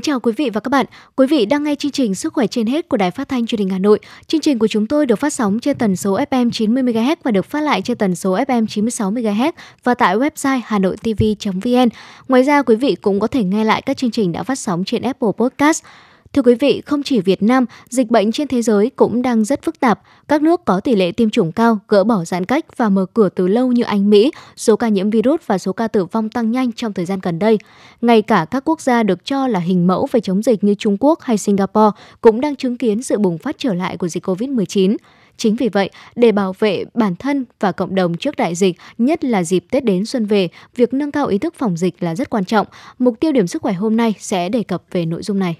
Kính chào quý vị và các bạn. Quý vị đang nghe chương trình Sức khỏe trên hết của Đài Phát thanh Truyền hình Hà Nội. Chương trình của chúng tôi được phát sóng trên tần số FM 90 MHz và được phát lại trên tần số FM 96 MHz và tại website hanoitv.vn. Ngoài ra, quý vị cũng có thể nghe lại các chương trình đã phát sóng trên Apple Podcast. Thưa quý vị, không chỉ Việt Nam, dịch bệnh trên thế giới cũng đang rất phức tạp. Các nước có tỷ lệ tiêm chủng cao, gỡ bỏ giãn cách và mở cửa từ lâu như Anh, Mỹ, số ca nhiễm virus và số ca tử vong tăng nhanh trong thời gian gần đây. Ngay cả các quốc gia được cho là hình mẫu về chống dịch như Trung Quốc hay Singapore cũng đang chứng kiến sự bùng phát trở lại của dịch COVID-19. Chính vì vậy, để bảo vệ bản thân và cộng đồng trước đại dịch, nhất là dịp Tết đến xuân về, việc nâng cao ý thức phòng dịch là rất quan trọng. Mục tiêu điểm sức khỏe hôm nay sẽ đề cập về nội dung này.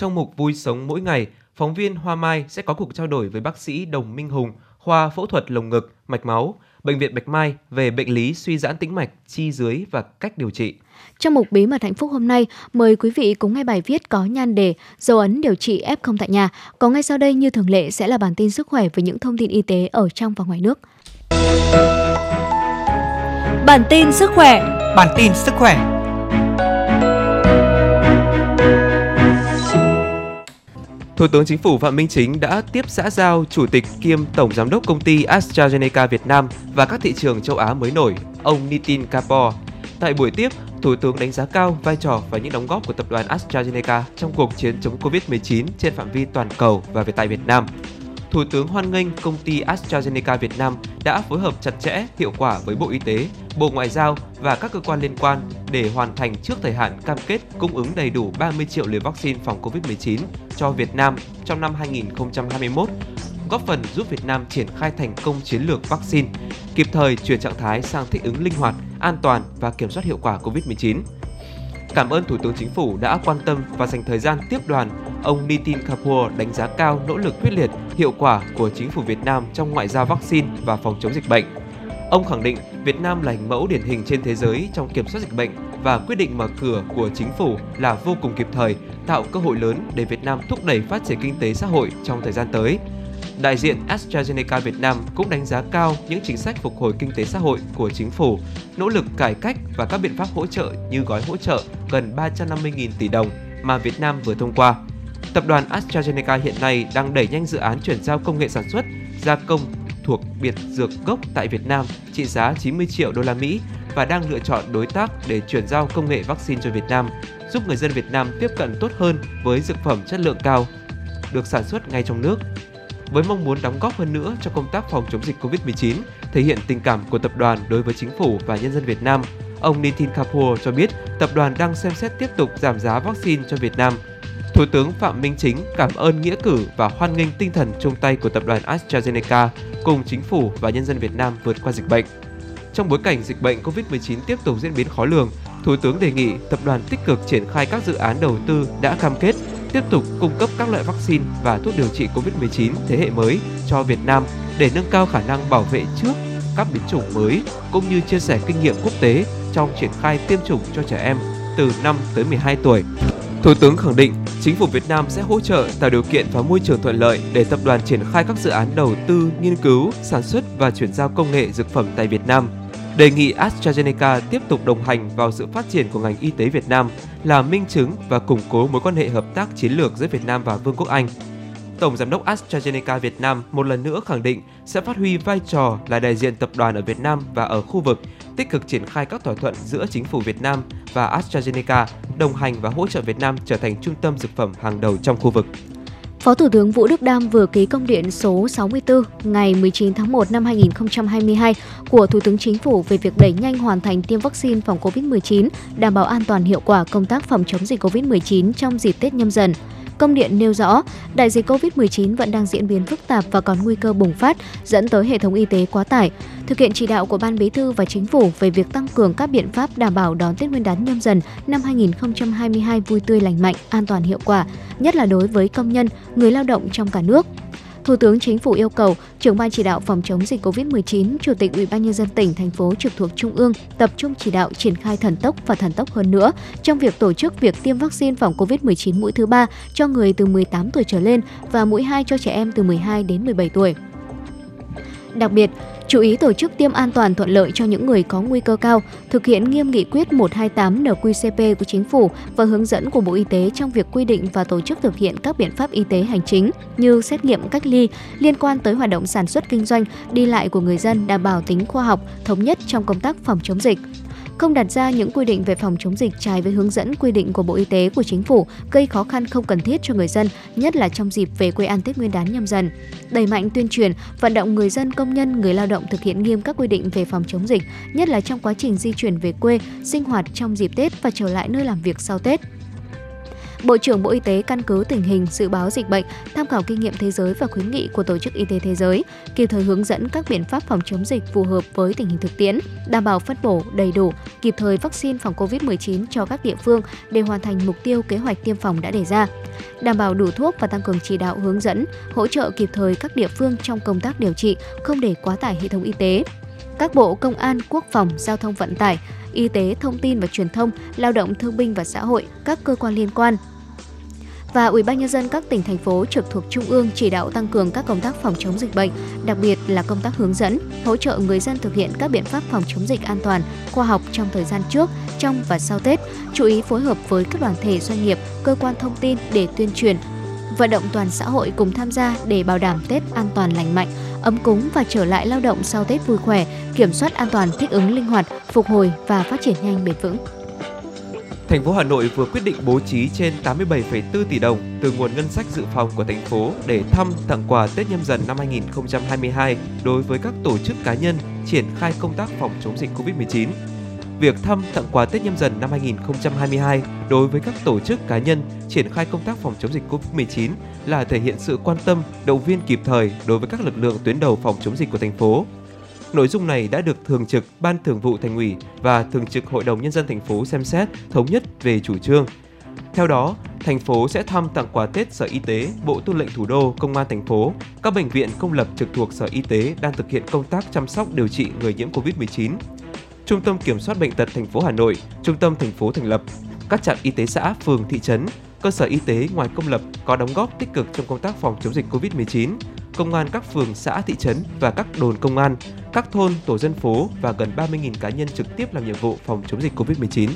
Trong mục Vui sống mỗi ngày, phóng viên Hoa Mai sẽ có cuộc trao đổi với bác sĩ Đồng Minh Hùng, khoa phẫu thuật lồng ngực, mạch máu, Bệnh viện Bạch Mai về bệnh lý suy giãn tĩnh mạch, chi dưới và cách điều trị. Trong mục Bí mật hạnh phúc hôm nay, mời quý vị cùng nghe bài viết có nhan đề Dấu ấn điều trị F0 tại nhà. Có ngay sau đây như thường lệ sẽ là bản tin sức khỏe với những thông tin y tế ở trong và ngoài nước. Bản tin sức khỏe Bản tin sức khỏe Thủ tướng Chính phủ Phạm Minh Chính đã tiếp xã giao Chủ tịch kiêm Tổng Giám đốc công ty AstraZeneca Việt Nam và các thị trường châu Á mới nổi, ông Nitin Kapoor. Tại buổi tiếp, Thủ tướng đánh giá cao vai trò và những đóng góp của tập đoàn AstraZeneca trong cuộc chiến chống Covid-19 trên phạm vi toàn cầu và về tại Việt Nam. Thủ tướng hoan nghênh công ty AstraZeneca Việt Nam đã phối hợp chặt chẽ, hiệu quả với Bộ Y tế, Bộ Ngoại giao và các cơ quan liên quan để hoàn thành trước thời hạn cam kết cung ứng đầy đủ 30 triệu liều vaccine phòng COVID-19 cho Việt Nam trong năm 2021, góp phần giúp Việt Nam triển khai thành công chiến lược vaccine, kịp thời chuyển trạng thái sang thích ứng linh hoạt, an toàn và kiểm soát hiệu quả COVID-19. Cảm ơn Thủ tướng Chính phủ đã quan tâm và dành thời gian tiếp đoàn. Ông Nitin Kapoor đánh giá cao nỗ lực quyết liệt, hiệu quả của chính phủ Việt Nam trong ngoại giao vaccine và phòng chống dịch bệnh. Ông khẳng định Việt Nam là hình mẫu điển hình trên thế giới trong kiểm soát dịch bệnh và quyết định mở cửa của chính phủ là vô cùng kịp thời, tạo cơ hội lớn để Việt Nam thúc đẩy phát triển kinh tế xã hội trong thời gian tới. Đại diện AstraZeneca Việt Nam cũng đánh giá cao những chính sách phục hồi kinh tế xã hội của chính phủ, nỗ lực cải cách và các biện pháp hỗ trợ như gói hỗ trợ gần 350.000 tỷ đồng mà Việt Nam vừa thông qua. Tập đoàn AstraZeneca hiện nay đang đẩy nhanh dự án chuyển giao công nghệ sản xuất, gia công thuộc biệt dược gốc tại Việt Nam trị giá 90 triệu đô la Mỹ và đang lựa chọn đối tác để chuyển giao công nghệ vaccine cho Việt Nam, giúp người dân Việt Nam tiếp cận tốt hơn với dược phẩm chất lượng cao được sản xuất ngay trong nước với mong muốn đóng góp hơn nữa cho công tác phòng chống dịch Covid-19, thể hiện tình cảm của tập đoàn đối với chính phủ và nhân dân Việt Nam. Ông Nitin Kapoor cho biết tập đoàn đang xem xét tiếp tục giảm giá vaccine cho Việt Nam. Thủ tướng Phạm Minh Chính cảm ơn nghĩa cử và hoan nghênh tinh thần chung tay của tập đoàn AstraZeneca cùng chính phủ và nhân dân Việt Nam vượt qua dịch bệnh. Trong bối cảnh dịch bệnh COVID-19 tiếp tục diễn biến khó lường, Thủ tướng đề nghị tập đoàn tích cực triển khai các dự án đầu tư đã cam kết tiếp tục cung cấp các loại vaccine và thuốc điều trị COVID-19 thế hệ mới cho Việt Nam để nâng cao khả năng bảo vệ trước các biến chủng mới cũng như chia sẻ kinh nghiệm quốc tế trong triển khai tiêm chủng cho trẻ em từ 5 tới 12 tuổi. Thủ tướng khẳng định chính phủ Việt Nam sẽ hỗ trợ tạo điều kiện và môi trường thuận lợi để tập đoàn triển khai các dự án đầu tư, nghiên cứu, sản xuất và chuyển giao công nghệ dược phẩm tại Việt Nam đề nghị AstraZeneca tiếp tục đồng hành vào sự phát triển của ngành y tế Việt Nam là minh chứng và củng cố mối quan hệ hợp tác chiến lược giữa Việt Nam và Vương quốc Anh. Tổng giám đốc AstraZeneca Việt Nam một lần nữa khẳng định sẽ phát huy vai trò là đại diện tập đoàn ở Việt Nam và ở khu vực, tích cực triển khai các thỏa thuận giữa chính phủ Việt Nam và AstraZeneca, đồng hành và hỗ trợ Việt Nam trở thành trung tâm dược phẩm hàng đầu trong khu vực. Phó Thủ tướng Vũ Đức Đam vừa ký công điện số 64 ngày 19 tháng 1 năm 2022 của Thủ tướng Chính phủ về việc đẩy nhanh hoàn thành tiêm vaccine phòng COVID-19, đảm bảo an toàn hiệu quả công tác phòng chống dịch COVID-19 trong dịp Tết nhâm dần. Công điện nêu rõ, đại dịch COVID-19 vẫn đang diễn biến phức tạp và còn nguy cơ bùng phát, dẫn tới hệ thống y tế quá tải. Thực hiện chỉ đạo của Ban Bí thư và Chính phủ về việc tăng cường các biện pháp đảm bảo đón Tết Nguyên đán nhâm dần năm 2022 vui tươi lành mạnh, an toàn hiệu quả, nhất là đối với công nhân, người lao động trong cả nước. Thủ tướng Chính phủ yêu cầu trưởng ban chỉ đạo phòng chống dịch COVID-19, Chủ tịch Ủy ban nhân dân tỉnh thành phố trực thuộc trung ương tập trung chỉ đạo triển khai thần tốc và thần tốc hơn nữa trong việc tổ chức việc tiêm vaccine phòng COVID-19 mũi thứ ba cho người từ 18 tuổi trở lên và mũi 2 cho trẻ em từ 12 đến 17 tuổi. Đặc biệt, Chú ý tổ chức tiêm an toàn thuận lợi cho những người có nguy cơ cao, thực hiện nghiêm nghị quyết 128 NQCP của Chính phủ và hướng dẫn của Bộ Y tế trong việc quy định và tổ chức thực hiện các biện pháp y tế hành chính như xét nghiệm cách ly liên quan tới hoạt động sản xuất kinh doanh, đi lại của người dân đảm bảo tính khoa học, thống nhất trong công tác phòng chống dịch không đặt ra những quy định về phòng chống dịch trái với hướng dẫn quy định của Bộ Y tế của chính phủ, gây khó khăn không cần thiết cho người dân, nhất là trong dịp về quê ăn Tết Nguyên đán nhâm dần. Đẩy mạnh tuyên truyền, vận động người dân, công nhân, người lao động thực hiện nghiêm các quy định về phòng chống dịch, nhất là trong quá trình di chuyển về quê, sinh hoạt trong dịp Tết và trở lại nơi làm việc sau Tết. Bộ trưởng Bộ Y tế căn cứ tình hình dự báo dịch bệnh, tham khảo kinh nghiệm thế giới và khuyến nghị của Tổ chức Y tế Thế giới, kịp thời hướng dẫn các biện pháp phòng chống dịch phù hợp với tình hình thực tiễn, đảm bảo phân bổ đầy đủ, kịp thời vaccine phòng COVID-19 cho các địa phương để hoàn thành mục tiêu kế hoạch tiêm phòng đã đề ra, đảm bảo đủ thuốc và tăng cường chỉ đạo hướng dẫn, hỗ trợ kịp thời các địa phương trong công tác điều trị, không để quá tải hệ thống y tế. Các bộ Công an, Quốc phòng, Giao thông vận tải, Y tế, Thông tin và Truyền thông, Lao động Thương binh và Xã hội, các cơ quan liên quan. Và Ủy ban nhân dân các tỉnh thành phố trực thuộc trung ương chỉ đạo tăng cường các công tác phòng chống dịch bệnh, đặc biệt là công tác hướng dẫn, hỗ trợ người dân thực hiện các biện pháp phòng chống dịch an toàn, khoa học trong thời gian trước, trong và sau Tết, chú ý phối hợp với các đoàn thể doanh nghiệp, cơ quan thông tin để tuyên truyền, vận động toàn xã hội cùng tham gia để bảo đảm Tết an toàn lành mạnh, ấm cúng và trở lại lao động sau Tết vui khỏe, kiểm soát an toàn thích ứng linh hoạt, phục hồi và phát triển nhanh bền vững. Thành phố Hà Nội vừa quyết định bố trí trên 87,4 tỷ đồng từ nguồn ngân sách dự phòng của thành phố để thăm tặng quà Tết nhâm dần năm 2022 đối với các tổ chức cá nhân triển khai công tác phòng chống dịch Covid-19. Việc thăm tặng quà Tết nhâm dần năm 2022 đối với các tổ chức cá nhân triển khai công tác phòng chống dịch Covid-19 là thể hiện sự quan tâm, động viên kịp thời đối với các lực lượng tuyến đầu phòng chống dịch của thành phố Nội dung này đã được Thường trực Ban Thường vụ Thành ủy và Thường trực Hội đồng Nhân dân thành phố xem xét thống nhất về chủ trương. Theo đó, thành phố sẽ thăm tặng quà Tết Sở Y tế, Bộ Tư lệnh Thủ đô, Công an thành phố, các bệnh viện công lập trực thuộc Sở Y tế đang thực hiện công tác chăm sóc điều trị người nhiễm COVID-19. Trung tâm Kiểm soát Bệnh tật thành phố Hà Nội, Trung tâm thành phố thành lập, các trạm y tế xã, phường, thị trấn, cơ sở y tế ngoài công lập có đóng góp tích cực trong công tác phòng chống dịch COVID-19, công an các phường, xã, thị trấn và các đồn công an, các thôn, tổ dân phố và gần 30.000 cá nhân trực tiếp làm nhiệm vụ phòng chống dịch COVID-19.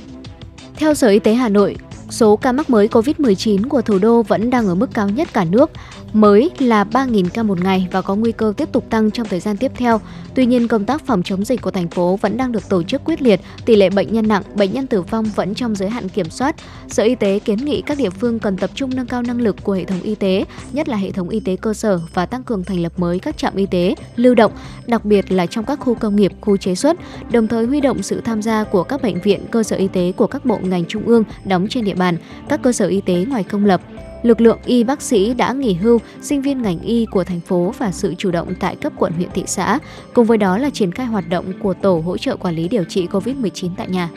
Theo Sở Y tế Hà Nội, số ca mắc mới COVID-19 của thủ đô vẫn đang ở mức cao nhất cả nước, mới là 3.000 ca một ngày và có nguy cơ tiếp tục tăng trong thời gian tiếp theo. Tuy nhiên, công tác phòng chống dịch của thành phố vẫn đang được tổ chức quyết liệt, tỷ lệ bệnh nhân nặng, bệnh nhân tử vong vẫn trong giới hạn kiểm soát. Sở Y tế kiến nghị các địa phương cần tập trung nâng cao năng lực của hệ thống y tế, nhất là hệ thống y tế cơ sở và tăng cường thành lập mới các trạm y tế lưu động, đặc biệt là trong các khu công nghiệp, khu chế xuất, đồng thời huy động sự tham gia của các bệnh viện, cơ sở y tế của các bộ ngành trung ương đóng trên địa bàn, các cơ sở y tế ngoài công lập, lực lượng y bác sĩ đã nghỉ hưu, sinh viên ngành y của thành phố và sự chủ động tại cấp quận huyện thị xã, cùng với đó là triển khai hoạt động của tổ hỗ trợ quản lý điều trị COVID-19 tại nhà.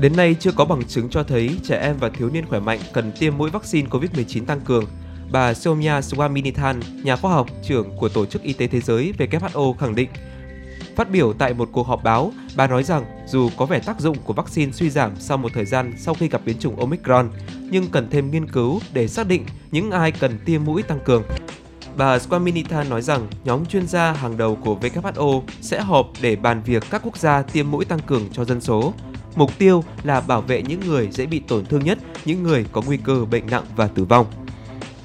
Đến nay chưa có bằng chứng cho thấy trẻ em và thiếu niên khỏe mạnh cần tiêm mũi vaccine COVID-19 tăng cường. Bà Soumya Swaminathan, nhà khoa học trưởng của Tổ chức Y tế Thế giới WHO khẳng định Phát biểu tại một cuộc họp báo, bà nói rằng dù có vẻ tác dụng của vaccine suy giảm sau một thời gian sau khi gặp biến chủng Omicron, nhưng cần thêm nghiên cứu để xác định những ai cần tiêm mũi tăng cường. Bà Squaminita nói rằng nhóm chuyên gia hàng đầu của WHO sẽ họp để bàn việc các quốc gia tiêm mũi tăng cường cho dân số. Mục tiêu là bảo vệ những người dễ bị tổn thương nhất, những người có nguy cơ bệnh nặng và tử vong.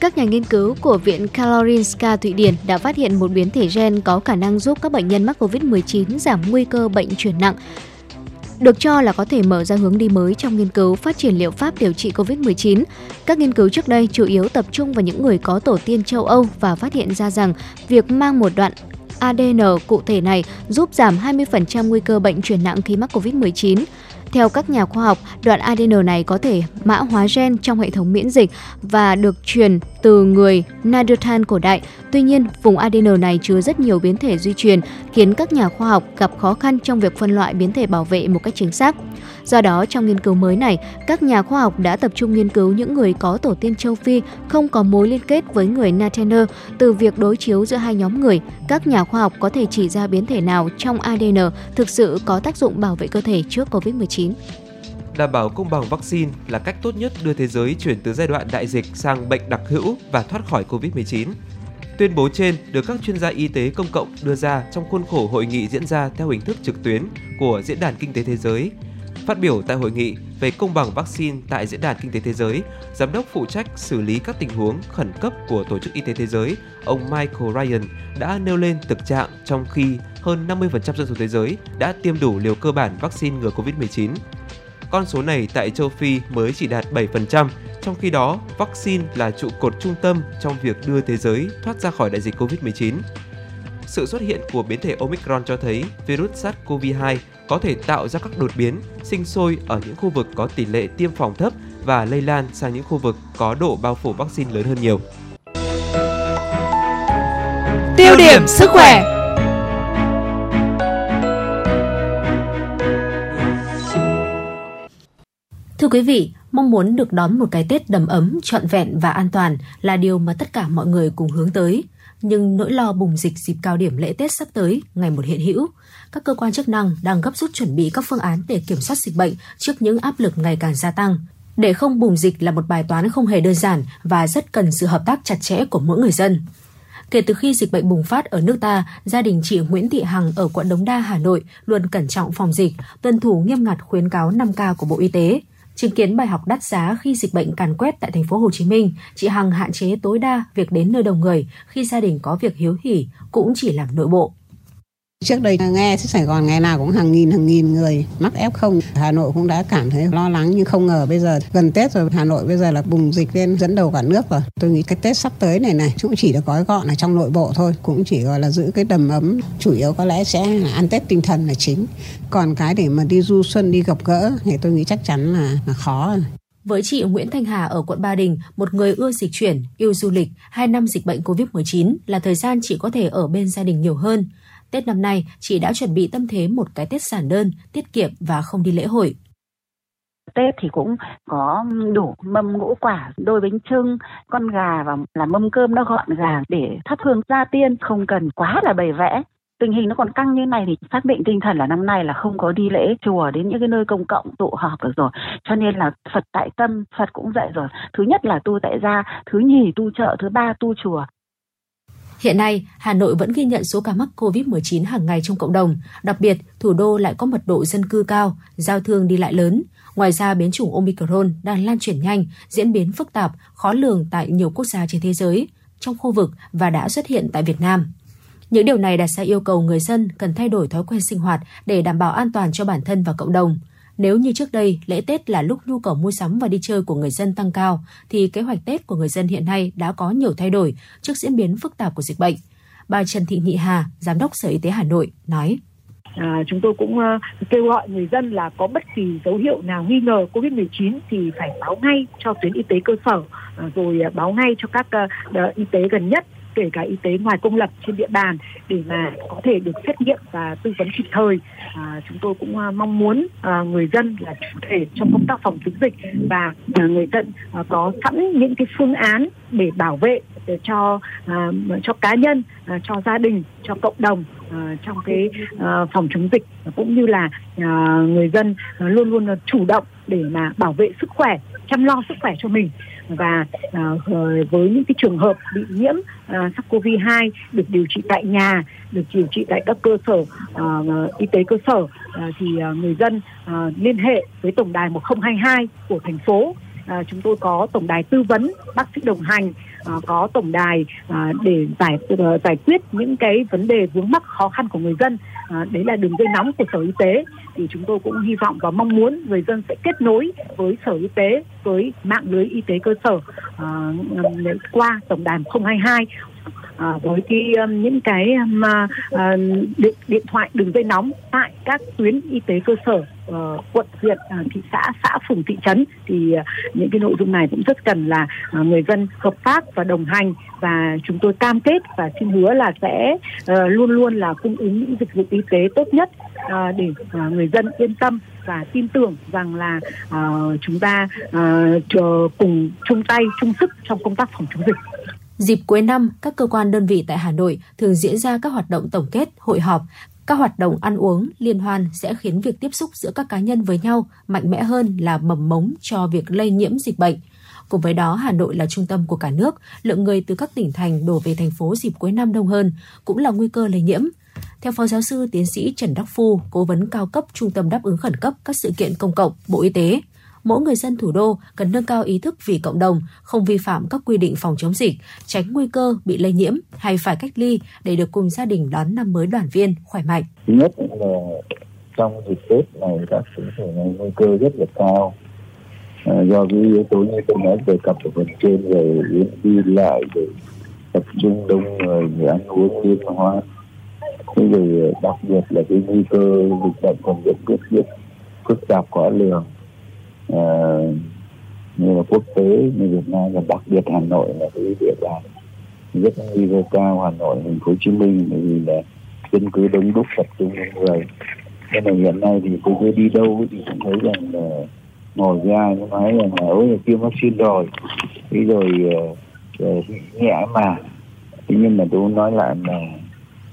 Các nhà nghiên cứu của Viện Karolinska Thụy Điển đã phát hiện một biến thể gen có khả năng giúp các bệnh nhân mắc COVID-19 giảm nguy cơ bệnh chuyển nặng, được cho là có thể mở ra hướng đi mới trong nghiên cứu phát triển liệu pháp điều trị COVID-19. Các nghiên cứu trước đây chủ yếu tập trung vào những người có tổ tiên châu Âu và phát hiện ra rằng việc mang một đoạn ADN cụ thể này giúp giảm 20% nguy cơ bệnh chuyển nặng khi mắc COVID-19. Theo các nhà khoa học, đoạn ADN này có thể mã hóa gen trong hệ thống miễn dịch và được truyền từ người Neanderthal cổ đại. Tuy nhiên, vùng ADN này chứa rất nhiều biến thể di truyền, khiến các nhà khoa học gặp khó khăn trong việc phân loại biến thể bảo vệ một cách chính xác. Do đó, trong nghiên cứu mới này, các nhà khoa học đã tập trung nghiên cứu những người có tổ tiên châu Phi không có mối liên kết với người Neanderthal từ việc đối chiếu giữa hai nhóm người. Các nhà khoa học có thể chỉ ra biến thể nào trong ADN thực sự có tác dụng bảo vệ cơ thể trước COVID-19 đảm bảo công bằng vaccine là cách tốt nhất đưa thế giới chuyển từ giai đoạn đại dịch sang bệnh đặc hữu và thoát khỏi Covid-19. Tuyên bố trên được các chuyên gia y tế công cộng đưa ra trong khuôn khổ hội nghị diễn ra theo hình thức trực tuyến của Diễn đàn Kinh tế Thế giới. Phát biểu tại hội nghị về công bằng vaccine tại Diễn đàn Kinh tế Thế giới, Giám đốc phụ trách xử lý các tình huống khẩn cấp của Tổ chức Y tế Thế giới, ông Michael Ryan đã nêu lên thực trạng trong khi hơn 50% dân số thế giới đã tiêm đủ liều cơ bản vaccine ngừa COVID-19. Con số này tại châu Phi mới chỉ đạt 7%, trong khi đó vaccine là trụ cột trung tâm trong việc đưa thế giới thoát ra khỏi đại dịch COVID-19. Sự xuất hiện của biến thể Omicron cho thấy virus SARS-CoV-2 có thể tạo ra các đột biến, sinh sôi ở những khu vực có tỷ lệ tiêm phòng thấp và lây lan sang những khu vực có độ bao phủ vaccine lớn hơn nhiều. Tiêu điểm sức khỏe Thưa quý vị, mong muốn được đón một cái Tết đầm ấm, trọn vẹn và an toàn là điều mà tất cả mọi người cùng hướng tới. Nhưng nỗi lo bùng dịch dịp cao điểm lễ Tết sắp tới ngày một hiện hữu. Các cơ quan chức năng đang gấp rút chuẩn bị các phương án để kiểm soát dịch bệnh trước những áp lực ngày càng gia tăng. Để không bùng dịch là một bài toán không hề đơn giản và rất cần sự hợp tác chặt chẽ của mỗi người dân. Kể từ khi dịch bệnh bùng phát ở nước ta, gia đình chị Nguyễn Thị Hằng ở quận Đống Đa, Hà Nội luôn cẩn trọng phòng dịch, tuân thủ nghiêm ngặt khuyến cáo 5K của Bộ Y tế. Chứng kiến bài học đắt giá khi dịch bệnh càn quét tại thành phố Hồ Chí Minh, chị Hằng hạn chế tối đa việc đến nơi đông người khi gia đình có việc hiếu hỉ cũng chỉ làm nội bộ. Trước đây nghe Sài Gòn ngày nào cũng hàng nghìn hàng nghìn người mắc F0. Hà Nội cũng đã cảm thấy lo lắng nhưng không ngờ bây giờ gần Tết rồi Hà Nội bây giờ là bùng dịch lên dẫn đầu cả nước rồi. Tôi nghĩ cái Tết sắp tới này này cũng chỉ được gói gọn ở trong nội bộ thôi, cũng chỉ gọi là giữ cái đầm ấm, chủ yếu có lẽ sẽ là ăn Tết tinh thần là chính. Còn cái để mà đi du xuân đi gặp gỡ thì tôi nghĩ chắc chắn là là khó. Với chị Nguyễn Thanh Hà ở quận Ba Đình, một người ưa dịch chuyển, yêu du lịch, hai năm dịch bệnh COVID-19 là thời gian chị có thể ở bên gia đình nhiều hơn. Tết năm nay, chị đã chuẩn bị tâm thế một cái Tết giản đơn, tiết kiệm và không đi lễ hội. Tết thì cũng có đủ mâm ngũ quả, đôi bánh trưng, con gà và là mâm cơm nó gọn gàng để thắp hương gia tiên, không cần quá là bày vẽ. Tình hình nó còn căng như này thì xác định tinh thần là năm nay là không có đi lễ chùa đến những cái nơi công cộng tụ họp được rồi. Cho nên là Phật tại tâm, Phật cũng dạy rồi. Thứ nhất là tu tại gia, thứ nhì tu chợ, thứ ba tu chùa. Hiện nay, Hà Nội vẫn ghi nhận số ca mắc COVID-19 hàng ngày trong cộng đồng, đặc biệt thủ đô lại có mật độ dân cư cao, giao thương đi lại lớn. Ngoài ra, biến chủng Omicron đang lan truyền nhanh, diễn biến phức tạp, khó lường tại nhiều quốc gia trên thế giới, trong khu vực và đã xuất hiện tại Việt Nam. Những điều này đặt ra yêu cầu người dân cần thay đổi thói quen sinh hoạt để đảm bảo an toàn cho bản thân và cộng đồng – nếu như trước đây lễ Tết là lúc nhu cầu mua sắm và đi chơi của người dân tăng cao, thì kế hoạch Tết của người dân hiện nay đã có nhiều thay đổi trước diễn biến phức tạp của dịch bệnh. Bà Trần Thị Nhị Hà, Giám đốc Sở Y tế Hà Nội nói. À, chúng tôi cũng uh, kêu gọi người dân là có bất kỳ dấu hiệu nào nghi ngờ COVID-19 thì phải báo ngay cho tuyến y tế cơ sở, uh, rồi uh, báo ngay cho các uh, y tế gần nhất kể cả y tế ngoài công lập trên địa bàn để mà có thể được xét nghiệm và tư vấn kịp thời. À, chúng tôi cũng à, mong muốn à, người dân là chủ thể trong công tác phòng chống dịch và à, người dân à, có sẵn những cái phương án để bảo vệ để cho à, cho cá nhân, à, cho gia đình, cho cộng đồng à, trong cái à, phòng chống dịch cũng như là à, người dân à, luôn luôn chủ động để mà bảo vệ sức khỏe, chăm lo sức khỏe cho mình. Và uh, với những cái trường hợp bị nhiễm ờ, uh, SARS-CoV-2 được điều trị tại nhà, được điều trị tại các cơ sở uh, y tế cơ sở uh, thì uh, người dân uh, liên hệ với tổng đài 1022 của thành phố. À, chúng tôi có tổng đài tư vấn bác sĩ đồng hành à, có tổng đài à, để giải uh, giải quyết những cái vấn đề vướng mắc khó khăn của người dân. À, đấy là đường dây nóng của sở y tế thì chúng tôi cũng hy vọng và mong muốn người dân sẽ kết nối với sở y tế với mạng lưới y tế cơ sở uh, qua tổng đài 022 à, với cái um, những cái um, mà uh, điện, điện thoại đường dây nóng tại các tuyến y tế cơ sở uh, quận huyện uh, thị xã xã phường thị trấn thì uh, những cái nội dung này cũng rất cần là uh, người dân hợp tác và đồng hành và chúng tôi cam kết và xin hứa là sẽ uh, luôn luôn là cung ứng những dịch vụ y tế tốt nhất uh, để uh, người dân yên tâm và tin tưởng rằng là uh, chúng ta uh, cùng chung tay chung sức trong công tác phòng chống dịch. Dịp cuối năm, các cơ quan đơn vị tại Hà Nội thường diễn ra các hoạt động tổng kết, hội họp. Các hoạt động ăn uống, liên hoan sẽ khiến việc tiếp xúc giữa các cá nhân với nhau mạnh mẽ hơn là mầm mống cho việc lây nhiễm dịch bệnh. Cùng với đó, Hà Nội là trung tâm của cả nước, lượng người từ các tỉnh thành đổ về thành phố dịp cuối năm đông hơn, cũng là nguy cơ lây nhiễm. Theo Phó Giáo sư Tiến sĩ Trần Đắc Phu, Cố vấn cao cấp Trung tâm đáp ứng khẩn cấp các sự kiện công cộng, Bộ Y tế, mỗi người dân thủ đô cần nâng cao ý thức vì cộng đồng, không vi phạm các quy định phòng chống dịch, tránh nguy cơ bị lây nhiễm hay phải cách ly để được cùng gia đình đón năm mới đoàn viên khỏe mạnh. Thứ nhất là trong dịp Tết này các sự này nguy cơ rất là cao. À, do cái yếu tố như tôi nói đề cập ở phần trên về đi lại rồi tập trung đông người, người ăn uống liên hoan thế rồi à, đặc biệt là cái nguy cơ dịch bệnh còn diễn biến rất phức tạp khó lường uh, như là quốc tế như Việt Nam và đặc biệt Hà Nội là cái địa bàn rất nguy cơ cao. Hà Nội thành phố Hồ Chí Minh bởi vì là dân cư đông đúc tập trung đông người. Nên là hiện nay thì tôi đi đâu thì cũng thấy rằng là ngồi ra nó nói rằng là ôi tiêm vaccine rồi. Thế rồi uh, nhẹ mà. Thế nhưng mà tôi nói lại là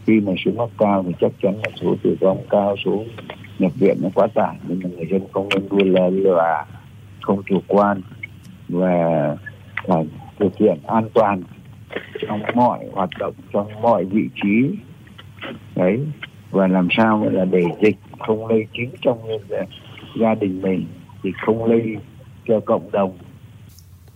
khi mà số mắc cao thì chắc chắn là số tử vong cao số nhập viện nó quá tải, nên là người dân không nên đua lơ là không chủ quan và phải thực hiện an toàn trong mọi hoạt động, trong mọi vị trí. Đấy, và làm sao là để dịch không lây chính trong gia đình mình, thì không lây cho cộng đồng.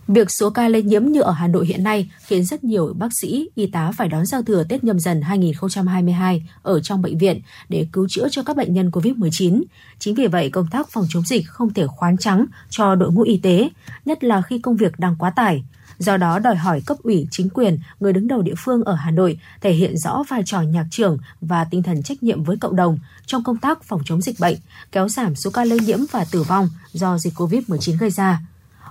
Việc số ca lây nhiễm như ở Hà Nội hiện nay khiến rất nhiều bác sĩ, y tá phải đón giao thừa Tết nhâm dần 2022 ở trong bệnh viện để cứu chữa cho các bệnh nhân COVID-19. Chính vì vậy, công tác phòng chống dịch không thể khoán trắng cho đội ngũ y tế, nhất là khi công việc đang quá tải. Do đó đòi hỏi cấp ủy, chính quyền, người đứng đầu địa phương ở Hà Nội thể hiện rõ vai trò nhạc trưởng và tinh thần trách nhiệm với cộng đồng trong công tác phòng chống dịch bệnh, kéo giảm số ca lây nhiễm và tử vong do dịch COVID-19 gây ra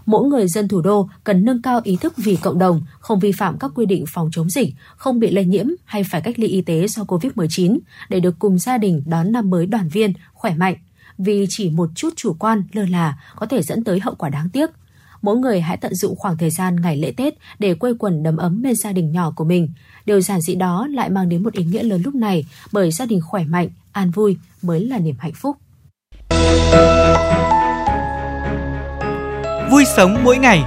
mỗi người dân thủ đô cần nâng cao ý thức vì cộng đồng, không vi phạm các quy định phòng chống dịch, không bị lây nhiễm hay phải cách ly y tế do COVID-19 để được cùng gia đình đón năm mới đoàn viên, khỏe mạnh. Vì chỉ một chút chủ quan, lơ là có thể dẫn tới hậu quả đáng tiếc. Mỗi người hãy tận dụng khoảng thời gian ngày lễ Tết để quây quần đầm ấm bên gia đình nhỏ của mình. Điều giản dị đó lại mang đến một ý nghĩa lớn lúc này bởi gia đình khỏe mạnh, an vui mới là niềm hạnh phúc. Vui sống mỗi ngày.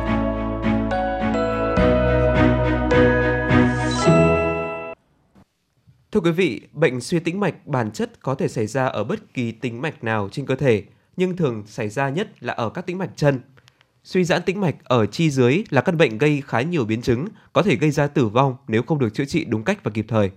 Thưa quý vị, bệnh suy tĩnh mạch bản chất có thể xảy ra ở bất kỳ tĩnh mạch nào trên cơ thể, nhưng thường xảy ra nhất là ở các tĩnh mạch chân. Suy giãn tĩnh mạch ở chi dưới là căn bệnh gây khá nhiều biến chứng, có thể gây ra tử vong nếu không được chữa trị đúng cách và kịp thời.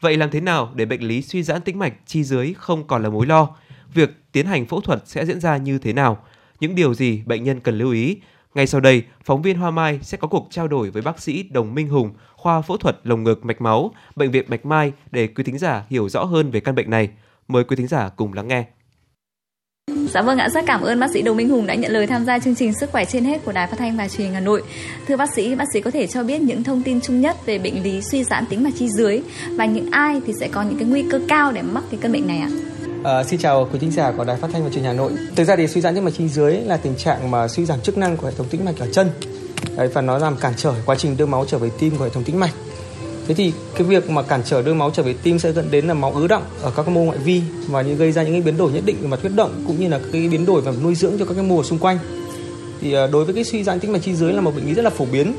Vậy làm thế nào để bệnh lý suy giãn tĩnh mạch chi dưới không còn là mối lo? Việc tiến hành phẫu thuật sẽ diễn ra như thế nào? Những điều gì bệnh nhân cần lưu ý. Ngay sau đây, phóng viên Hoa Mai sẽ có cuộc trao đổi với bác sĩ Đồng Minh Hùng, khoa phẫu thuật lồng ngực mạch máu, bệnh viện Bạch Mai để quý thính giả hiểu rõ hơn về căn bệnh này. Mời quý thính giả cùng lắng nghe. Dạ vâng ạ, rất cảm ơn bác sĩ Đồng Minh Hùng đã nhận lời tham gia chương trình Sức khỏe trên hết của Đài Phát thanh và Truyền hình Hà Nội. Thưa bác sĩ, bác sĩ có thể cho biết những thông tin chung nhất về bệnh lý suy giãn tĩnh mạch chi dưới và những ai thì sẽ có những cái nguy cơ cao để mắc cái căn bệnh này ạ? À, Ờ, xin chào quý thính giả của Đài Phát thanh và Truyền hình Hà Nội. Thực ra thì suy giãn tĩnh mạch chi dưới là tình trạng mà suy giảm chức năng của hệ thống tĩnh mạch ở chân. Đấy, và nó làm cản trở quá trình đưa máu trở về tim của hệ thống tĩnh mạch. Thế thì cái việc mà cản trở đưa máu trở về tim sẽ dẫn đến là máu ứ động ở các mô ngoại vi và những gây ra những cái biến đổi nhất định về mặt huyết động cũng như là cái biến đổi và nuôi dưỡng cho các cái mô xung quanh. Thì uh, đối với cái suy giãn tĩnh mạch chi dưới là một bệnh lý rất là phổ biến.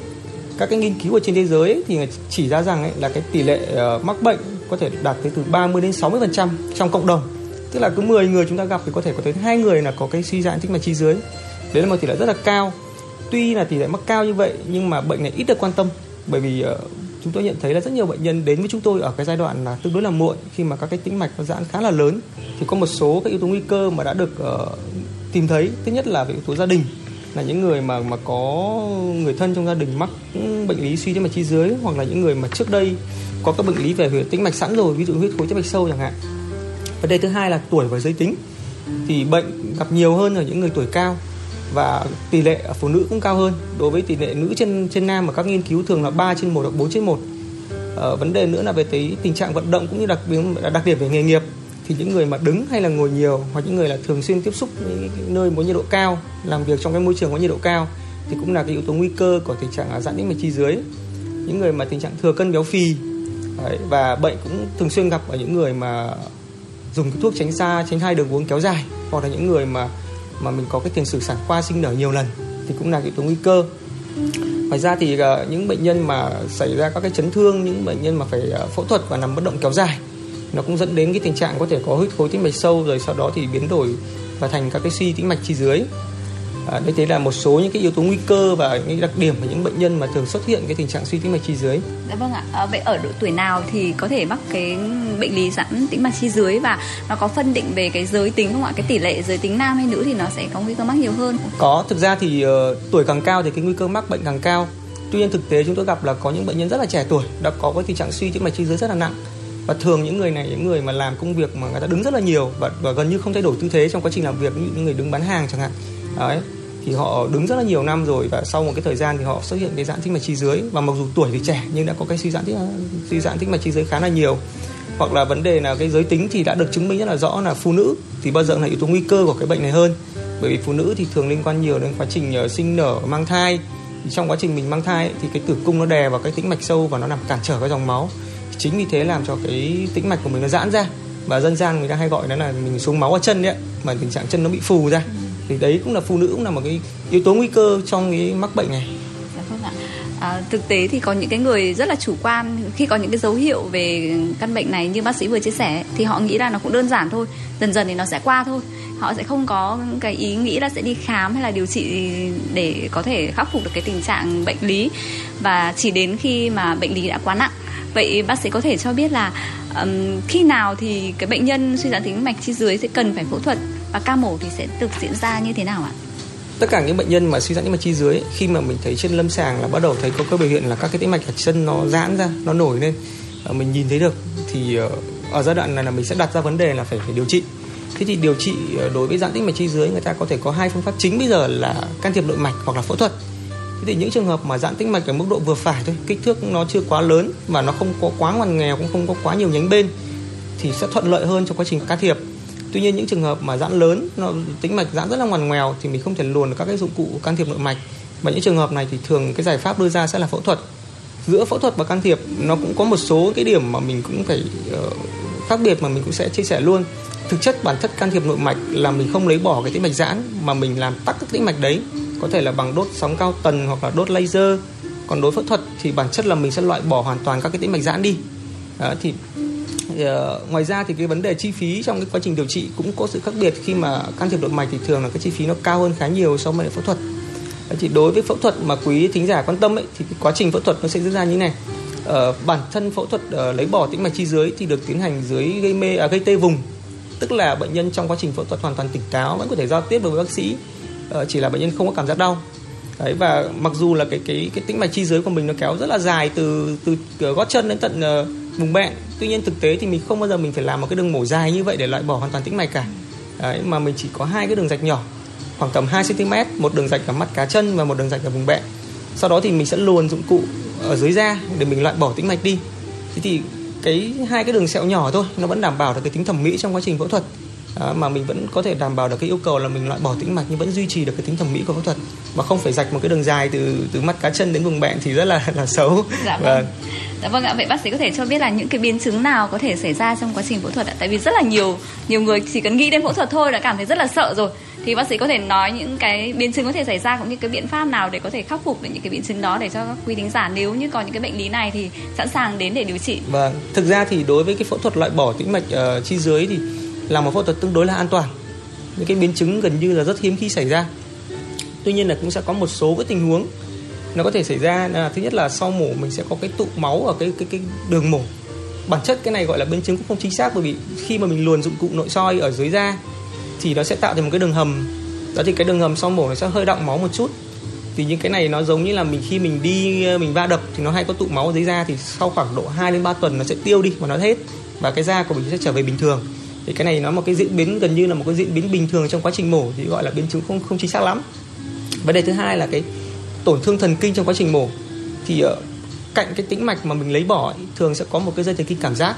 Các cái nghiên cứu ở trên thế giới thì chỉ ra rằng ấy, là cái tỷ lệ uh, mắc bệnh có thể đạt tới từ 30 đến 60% trong cộng đồng tức là cứ 10 người chúng ta gặp thì có thể có tới hai người là có cái suy giãn tĩnh mạch chi dưới. Đấy là một tỷ lệ rất là cao. Tuy là tỷ lệ mắc cao như vậy nhưng mà bệnh này ít được quan tâm. Bởi vì uh, chúng tôi nhận thấy là rất nhiều bệnh nhân đến với chúng tôi ở cái giai đoạn là tương đối là muộn khi mà các cái tĩnh mạch nó giãn khá là lớn. Thì có một số các yếu tố nguy cơ mà đã được uh, tìm thấy. Thứ nhất là về yếu tố gia đình là những người mà mà có người thân trong gia đình mắc bệnh lý suy tĩnh mạch chi dưới hoặc là những người mà trước đây có các bệnh lý về huyết tĩnh mạch sẵn rồi ví dụ huyết khối tĩnh mạch sâu chẳng hạn vấn đề thứ hai là tuổi và giới tính. Thì bệnh gặp nhiều hơn ở những người tuổi cao và tỷ lệ ở phụ nữ cũng cao hơn. Đối với tỷ lệ nữ trên trên nam ở các nghiên cứu thường là 3 trên 1 hoặc 4 trên 1 ờ, vấn đề nữa là về tới tình trạng vận động cũng như đặc biệt đặc điểm về nghề nghiệp. Thì những người mà đứng hay là ngồi nhiều hoặc những người là thường xuyên tiếp xúc những nơi có nhiệt độ cao làm việc trong cái môi trường có nhiệt độ cao thì cũng là cái yếu tố nguy cơ của tình trạng giãn tĩnh mạch chi dưới. Những người mà tình trạng thừa cân béo phì Đấy, và bệnh cũng thường xuyên gặp ở những người mà dùng cái thuốc tránh xa tránh hai đường uống kéo dài. Hoặc là những người mà mà mình có cái tiền sử sản khoa sinh nở nhiều lần thì cũng là yếu tố nguy cơ. Ngoài ra thì uh, những bệnh nhân mà xảy ra các cái chấn thương những bệnh nhân mà phải uh, phẫu thuật và nằm bất động kéo dài nó cũng dẫn đến cái tình trạng có thể có huyết khối tĩnh mạch sâu rồi sau đó thì biến đổi và thành các cái suy tĩnh mạch chi dưới. À, đây thế là một số những cái yếu tố nguy cơ và những đặc điểm của những bệnh nhân mà thường xuất hiện cái tình trạng suy tĩnh mạch chi dưới. Dạ vâng ạ. À, vậy ở độ tuổi nào thì có thể mắc cái bệnh lý giãn tĩnh mạch chi dưới và nó có phân định về cái giới tính không ạ? Cái tỷ lệ giới tính nam hay nữ thì nó sẽ có nguy cơ mắc nhiều hơn. Có, thực ra thì uh, tuổi càng cao thì cái nguy cơ mắc bệnh càng cao. Tuy nhiên thực tế chúng tôi gặp là có những bệnh nhân rất là trẻ tuổi đã có cái tình trạng suy tĩnh mạch chi dưới rất là nặng và thường những người này những người mà làm công việc mà người ta đứng rất là nhiều và, và gần như không thay đổi tư thế trong quá trình làm việc như những người đứng bán hàng chẳng hạn đấy thì họ đứng rất là nhiều năm rồi và sau một cái thời gian thì họ xuất hiện cái giãn tĩnh mạch chi dưới. Và mặc dù tuổi thì trẻ nhưng đã có cái suy giãn tĩnh, suy giãn tĩnh mạch chi dưới khá là nhiều. Hoặc là vấn đề là cái giới tính thì đã được chứng minh rất là rõ là phụ nữ thì bao giờ là yếu tố nguy cơ của cái bệnh này hơn. Bởi vì phụ nữ thì thường liên quan nhiều đến quá trình ờ, sinh nở, mang thai. Thì trong quá trình mình mang thai thì cái tử cung nó đè vào cái tĩnh mạch sâu và nó làm cản trở cái dòng máu. Chính vì thế làm cho cái tĩnh mạch của mình nó giãn ra. Và dân gian người ta hay gọi nó là mình xuống máu ở chân đấy mà tình trạng chân nó bị phù ra thì đấy cũng là phụ nữ cũng là một cái yếu tố nguy cơ trong cái mắc bệnh này. Dạ vâng à, thực tế thì có những cái người rất là chủ quan khi có những cái dấu hiệu về căn bệnh này như bác sĩ vừa chia sẻ thì họ nghĩ là nó cũng đơn giản thôi. Dần dần thì nó sẽ qua thôi. Họ sẽ không có cái ý nghĩ là sẽ đi khám hay là điều trị để có thể khắc phục được cái tình trạng bệnh lý. Và chỉ đến khi mà bệnh lý đã quá nặng. Vậy bác sĩ có thể cho biết là um, khi nào thì cái bệnh nhân suy giãn tĩnh mạch chi dưới sẽ cần phải phẫu thuật? Và ca mổ thì sẽ được diễn ra như thế nào ạ? tất cả những bệnh nhân mà suy giãn tĩnh mạch chi dưới, khi mà mình thấy trên lâm sàng là bắt đầu thấy có các biểu hiện là các cái tĩnh mạch ở chân nó giãn ra, nó nổi lên. Ờ, mình nhìn thấy được thì ờ, ở giai đoạn này là mình sẽ đặt ra vấn đề là phải phải điều trị. Thế thì điều trị ờ, đối với giãn tĩnh mạch chi dưới người ta có thể có hai phương pháp. Chính bây giờ là can thiệp nội mạch hoặc là phẫu thuật. Thế thì những trường hợp mà giãn tĩnh mạch ở mức độ vừa phải thôi, kích thước nó chưa quá lớn và nó không có quá ngoằn nghèo, cũng không có quá nhiều nhánh bên, thì sẽ thuận lợi hơn trong quá trình can thiệp tuy nhiên những trường hợp mà giãn lớn nó tính mạch giãn rất là ngoằn ngoèo thì mình không thể luồn được các cái dụng cụ can thiệp nội mạch. Và những trường hợp này thì thường cái giải pháp đưa ra sẽ là phẫu thuật. Giữa phẫu thuật và can thiệp nó cũng có một số cái điểm mà mình cũng phải uh, khác biệt mà mình cũng sẽ chia sẻ luôn. Thực chất bản chất can thiệp nội mạch là mình không lấy bỏ cái tĩnh mạch giãn mà mình làm tắc cái tĩnh mạch đấy. Có thể là bằng đốt sóng cao tần hoặc là đốt laser. Còn đối phẫu thuật thì bản chất là mình sẽ loại bỏ hoàn toàn các cái tĩnh mạch giãn đi. Đó, thì uh, ngoài ra thì cái vấn đề chi phí trong cái quá trình điều trị cũng có sự khác biệt khi mà can thiệp nội mạch thì thường là cái chi phí nó cao hơn khá nhiều so với phẫu thuật. Thì đối với phẫu thuật mà quý thính giả quan tâm ấy thì cái quá trình phẫu thuật nó sẽ diễn ra như thế này. Uh, bản thân phẫu thuật uh, lấy bỏ tĩnh mạch chi dưới thì được tiến hành dưới gây mê à, gây tê vùng. Tức là bệnh nhân trong quá trình phẫu thuật hoàn toàn tỉnh táo vẫn có thể giao tiếp với bác sĩ uh, chỉ là bệnh nhân không có cảm giác đau. Đấy và mặc dù là cái cái cái tĩnh mạch chi dưới của mình nó kéo rất là dài từ từ, từ gót chân đến tận uh, vùng bẹn tuy nhiên thực tế thì mình không bao giờ mình phải làm một cái đường mổ dài như vậy để loại bỏ hoàn toàn tĩnh mạch cả. Đấy, mà mình chỉ có hai cái đường rạch nhỏ, khoảng tầm 2 cm một đường rạch ở mắt cá chân và một đường rạch ở vùng bẹn sau đó thì mình sẽ luồn dụng cụ ở dưới da để mình loại bỏ tĩnh mạch đi. Thế thì cái hai cái đường sẹo nhỏ thôi, nó vẫn đảm bảo được cái tính thẩm mỹ trong quá trình phẫu thuật à, mà mình vẫn có thể đảm bảo được cái yêu cầu là mình loại bỏ tĩnh mạch nhưng vẫn duy trì được cái tính thẩm mỹ của phẫu thuật mà không phải rạch một cái đường dài từ từ mắt cá chân đến vùng bẹn thì rất là là xấu dạ vâng. vâng. Dạ vâng ạ, vậy bác sĩ có thể cho biết là những cái biến chứng nào có thể xảy ra trong quá trình phẫu thuật ạ? Tại vì rất là nhiều nhiều người chỉ cần nghĩ đến phẫu thuật thôi đã cảm thấy rất là sợ rồi. Thì bác sĩ có thể nói những cái biến chứng có thể xảy ra cũng như cái biện pháp nào để có thể khắc phục được những cái biến chứng đó để cho các quý thính giả nếu như có những cái bệnh lý này thì sẵn sàng đến để điều trị. Vâng, thực ra thì đối với cái phẫu thuật loại bỏ tĩnh mạch uh, chi dưới thì là một phẫu thuật tương đối là an toàn. Những cái biến chứng gần như là rất hiếm khi xảy ra. Tuy nhiên là cũng sẽ có một số cái tình huống nó có thể xảy ra là thứ nhất là sau mổ mình sẽ có cái tụ máu ở cái cái cái đường mổ bản chất cái này gọi là biến chứng cũng không chính xác bởi vì khi mà mình luồn dụng cụ nội soi ở dưới da thì nó sẽ tạo thành một cái đường hầm đó thì cái đường hầm sau mổ nó sẽ hơi đọng máu một chút thì những cái này nó giống như là mình, khi mình đi ờ, mình va đập thì nó hay có tụ máu ở dưới da thì sau khoảng độ 2 đến 3 tuần nó sẽ tiêu đi và nó hết và cái da của mình sẽ trở về bình thường thì cái này nó một cái diễn biến gần như là một cái diễn biến bình thường trong quá trình mổ thì gọi là biến chứng không không chính xác lắm. Vấn đề thứ hai là cái tổn thương thần kinh trong quá trình mổ. Thì uh, cạnh cái tĩnh mạch mà mình lấy bỏ ấy, thường sẽ có một cái dây thần kinh cảm giác.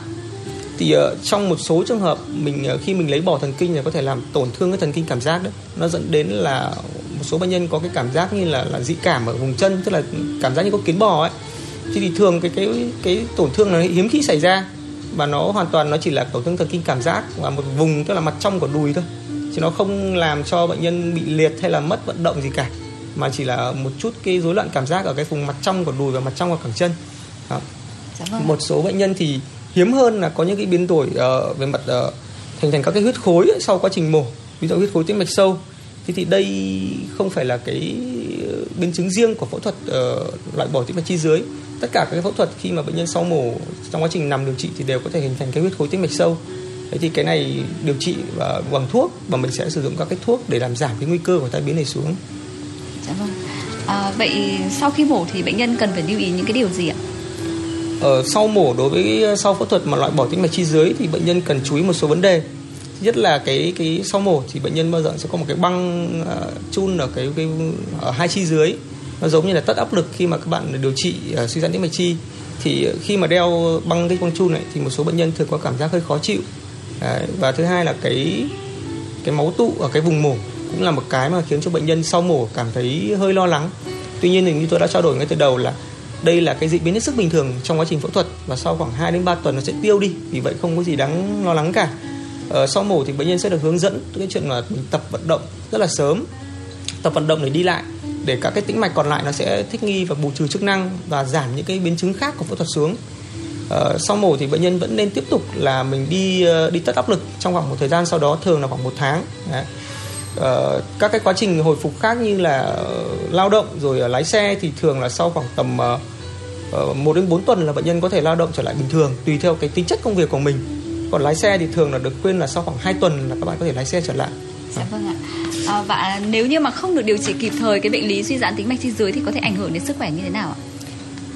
Thì uh, trong một số trường hợp mình uh, khi mình lấy bỏ thần kinh thì có thể làm tổn thương cái thần kinh cảm giác đấy nó dẫn đến là một số bệnh nhân có cái cảm giác như là là dị cảm ở vùng chân tức là cảm giác như có kiến bò ấy. Thì, thì thường cái cái cái tổn thương này hiếm khi xảy ra và nó hoàn toàn nó chỉ là tổn thương thần kinh cảm giác và một vùng tức là mặt trong của đùi thôi. Chứ nó không làm cho bệnh nhân bị liệt hay là mất vận động gì cả. Mà chỉ là một chút cái rối loạn cảm giác ở cái vùng mặt trong của đùi và mặt trong của cẳng chân. Đó. Một số bệnh nhân thì hiếm hơn là có những cái biến đổi uh, về mặt uh, thành thành các cái huyết khối ấy, sau quá trình mổ. Ví dụ huyết khối tĩnh mạch sâu. Thì thì đây không phải là cái biến chứng riêng của phẫu thuật uh, loại bỏ tĩnh mạch chi dưới tất cả các phẫu thuật khi mà bệnh nhân sau mổ trong quá trình nằm điều trị thì đều có thể hình thành cái huyết khối tĩnh mạch sâu. Thế thì cái này điều trị và bằng thuốc và mình sẽ sử dụng các cái thuốc để làm giảm cái nguy cơ của tai biến này xuống. Dạ vâng. À, vậy sau khi mổ thì bệnh nhân cần phải lưu ý những cái điều gì ạ? Ở sau mổ đối với sau phẫu thuật mà loại bỏ tĩnh mạch chi dưới thì bệnh nhân cần chú ý một số vấn đề. Nhất là cái cái sau mổ thì bệnh nhân bao giờ sẽ có một cái băng uh, chun ở cái cái ở hai chi dưới nó giống như là tất áp lực khi mà các bạn điều trị uh, suy giãn tĩnh mạch chi. Thì à, khi mà đeo băng cái quang chun này thì một số bệnh nhân thường có cảm giác hơi khó chịu. Đấy, và thứ hai là cái cái máu tụ ở cái vùng mổ cũng là một cái mà khiến cho bệnh nhân sau mổ cảm thấy hơi lo lắng. Tuy nhiên thì như tôi đã trao đổi ngay từ đầu là đây là cái dị biến hết sức bình thường trong quá trình phẫu thuật và sau khoảng 2 đến 3 tuần nó sẽ tiêu đi. Vì vậy không có gì đáng lo lắng cả. Ờ, sau mổ thì bệnh nhân sẽ được hướng dẫn. Cái chuyện là mình tập vận động rất là sớm tập vận động để đi lại để các cái tĩnh mạch còn lại nó sẽ thích nghi và bù trừ chức năng và giảm những cái biến chứng khác của phẫu thuật xuống uh, sau mổ thì bệnh nhân vẫn nên tiếp tục là mình đi uh, đi tất áp lực trong khoảng một thời gian sau đó thường là khoảng một tháng Đấy. Uh, các cái quá trình hồi phục khác như là uh, lao động rồi uh, lái xe thì thường là sau khoảng tầm uh, uh, 1 đến 4 tuần là bệnh nhân có thể lao động trở lại bình thường tùy theo cái tính chất công việc của mình còn lái xe thì thường là được khuyên là sau khoảng 2 tuần là các bạn có thể lái xe trở lại Dạ vâng ạ. À, và nếu như mà không được điều trị kịp thời cái bệnh lý suy giãn tĩnh mạch chi dưới thì có thể ảnh hưởng đến sức khỏe như thế nào ạ?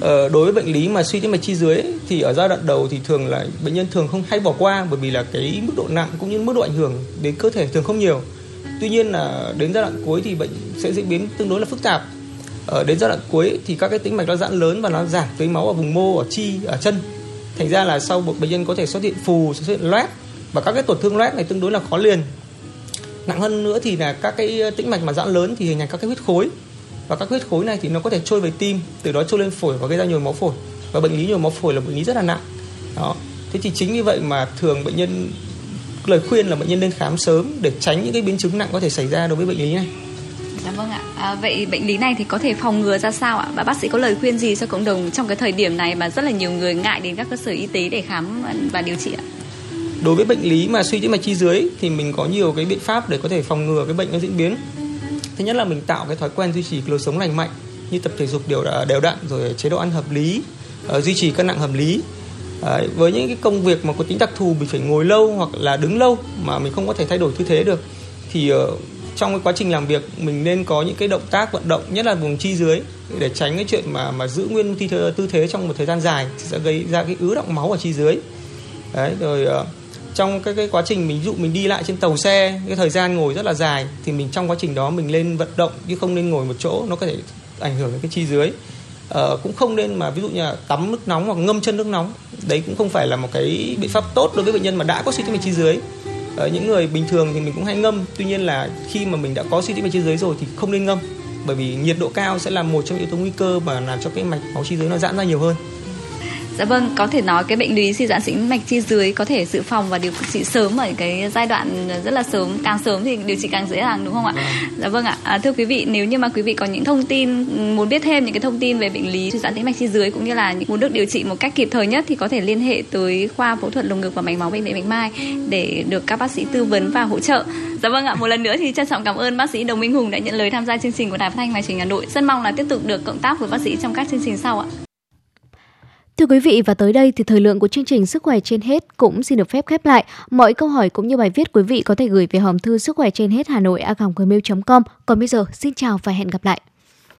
Ờ, đối với bệnh lý mà suy tĩnh mạch chi dưới ấy, thì ở giai đoạn đầu thì thường là bệnh nhân thường không hay bỏ qua bởi vì là cái mức độ nặng cũng như mức độ ảnh hưởng đến cơ thể thường không nhiều. Tuy nhiên là đến giai đoạn cuối thì bệnh sẽ diễn biến tương đối là phức tạp. Ở đến giai đoạn cuối thì các cái tĩnh mạch nó giãn lớn và nó giảm tưới máu ở vùng mô ở chi ở chân. Thành ra là sau bệnh nhân có thể xuất hiện phù, xuất hiện loét và các cái tổn thương loét này tương đối là khó liền. Nặng hơn nữa thì là các cái ờ, tĩnh mạch mà giãn lớn thì hình thành các cái huyết khối và các huyết khối này thì nó có thể trôi về tim từ đó trôi lên phổi và gây ra nhồi máu phổi và bệnh lý nhồi máu phổi là bệnh lý rất là nặng đó thế thì chính vì vậy mà thường bệnh nhân lời khuyên là bệnh nhân nên khám sớm để tránh những cái biến chứng nặng có thể xảy ra đối với bệnh lý này Dạ vâng ạ. À, vậy bệnh lý này thì có thể phòng ngừa ra sao ạ? Và bác sĩ có lời khuyên gì cho cộng đồng trong cái thời điểm này mà rất là nhiều người ngại đến các cơ sở y tế để khám và điều trị ạ? Đối với bệnh lý mà suy tĩnh mạch chi dưới thì mình có nhiều cái biện pháp để có thể phòng ngừa cái bệnh nó diễn biến. Thứ nhất là mình tạo cái thói quen duy trì lối sống lành mạnh như tập thể dục đều đều đặn rồi chế độ ăn hợp lý ờ, duy trì cân nặng hợp lý. Với những cái công việc mà có tính đặc thù mình phải ngồi lâu hoặc là đứng lâu mà mình không có thể thay đổi tư thế được thì uh, trong cái quá trình làm việc mình nên có những cái động tác vận động nhất là vùng chi dưới để tránh cái chuyện mà mà giữ nguyên tư thế trong một thời gian dài thì sẽ gây ra cái ứ động máu ở chi dưới. Đấy rồi uh, trong cái, cái quá trình mình dụ mình đi lại trên tàu xe cái thời gian ngồi rất là dài thì mình trong quá trình đó mình lên vận động chứ không nên ngồi một chỗ nó có thể ảnh hưởng đến cái chi dưới. Ờ, cũng không nên mà ví dụ như là tắm nước nóng hoặc ngâm chân nước nóng đấy cũng không phải là một cái biện pháp tốt đối với bệnh nhân mà đã có suy tim mạch chi dưới. Ờ, những người bình thường thì mình cũng hay ngâm tuy nhiên là khi mà mình đã có suy tim mạch chi dưới rồi thì không nên ngâm bởi vì nhiệt độ cao sẽ là một trong những yếu tố nguy cơ mà làm cho cái mạch máu chi dưới nó giãn ra nhiều hơn. Dạ vâng, có thể nói cái bệnh lý suy giãn tĩnh mạch chi dưới có thể dự phòng và điều trị sớm ở cái giai đoạn rất là sớm, càng sớm thì điều trị càng dễ dàng đúng không ạ? Vâng. Dạ vâng ạ. À, thưa quý vị, nếu như mà quý vị có những thông tin muốn biết thêm những cái thông tin về bệnh lý suy giãn tĩnh mạch chi dưới cũng như là muốn được điều trị một cách kịp thời nhất thì có thể liên hệ tới khoa phẫu thuật lồng ngực và mạch máu bệnh viện Bạch Mai để được các bác sĩ tư vấn và hỗ trợ. Dạ vâng ạ, một lần nữa thì trân trọng cảm ơn bác sĩ Đồng Minh Hùng đã nhận lời tham gia chương trình của Đài Phát thanh và Truyền hình Hà Nội. Rất mong là tiếp tục được cộng tác với bác sĩ trong các chương trình sau ạ. Thưa quý vị, và tới đây thì thời lượng của chương trình Sức khỏe trên hết cũng xin được phép khép lại. Mọi câu hỏi cũng như bài viết quý vị có thể gửi về hòm thư sức khỏe trên hết Hà Nội a gmail.com. Còn bây giờ, xin chào và hẹn gặp lại.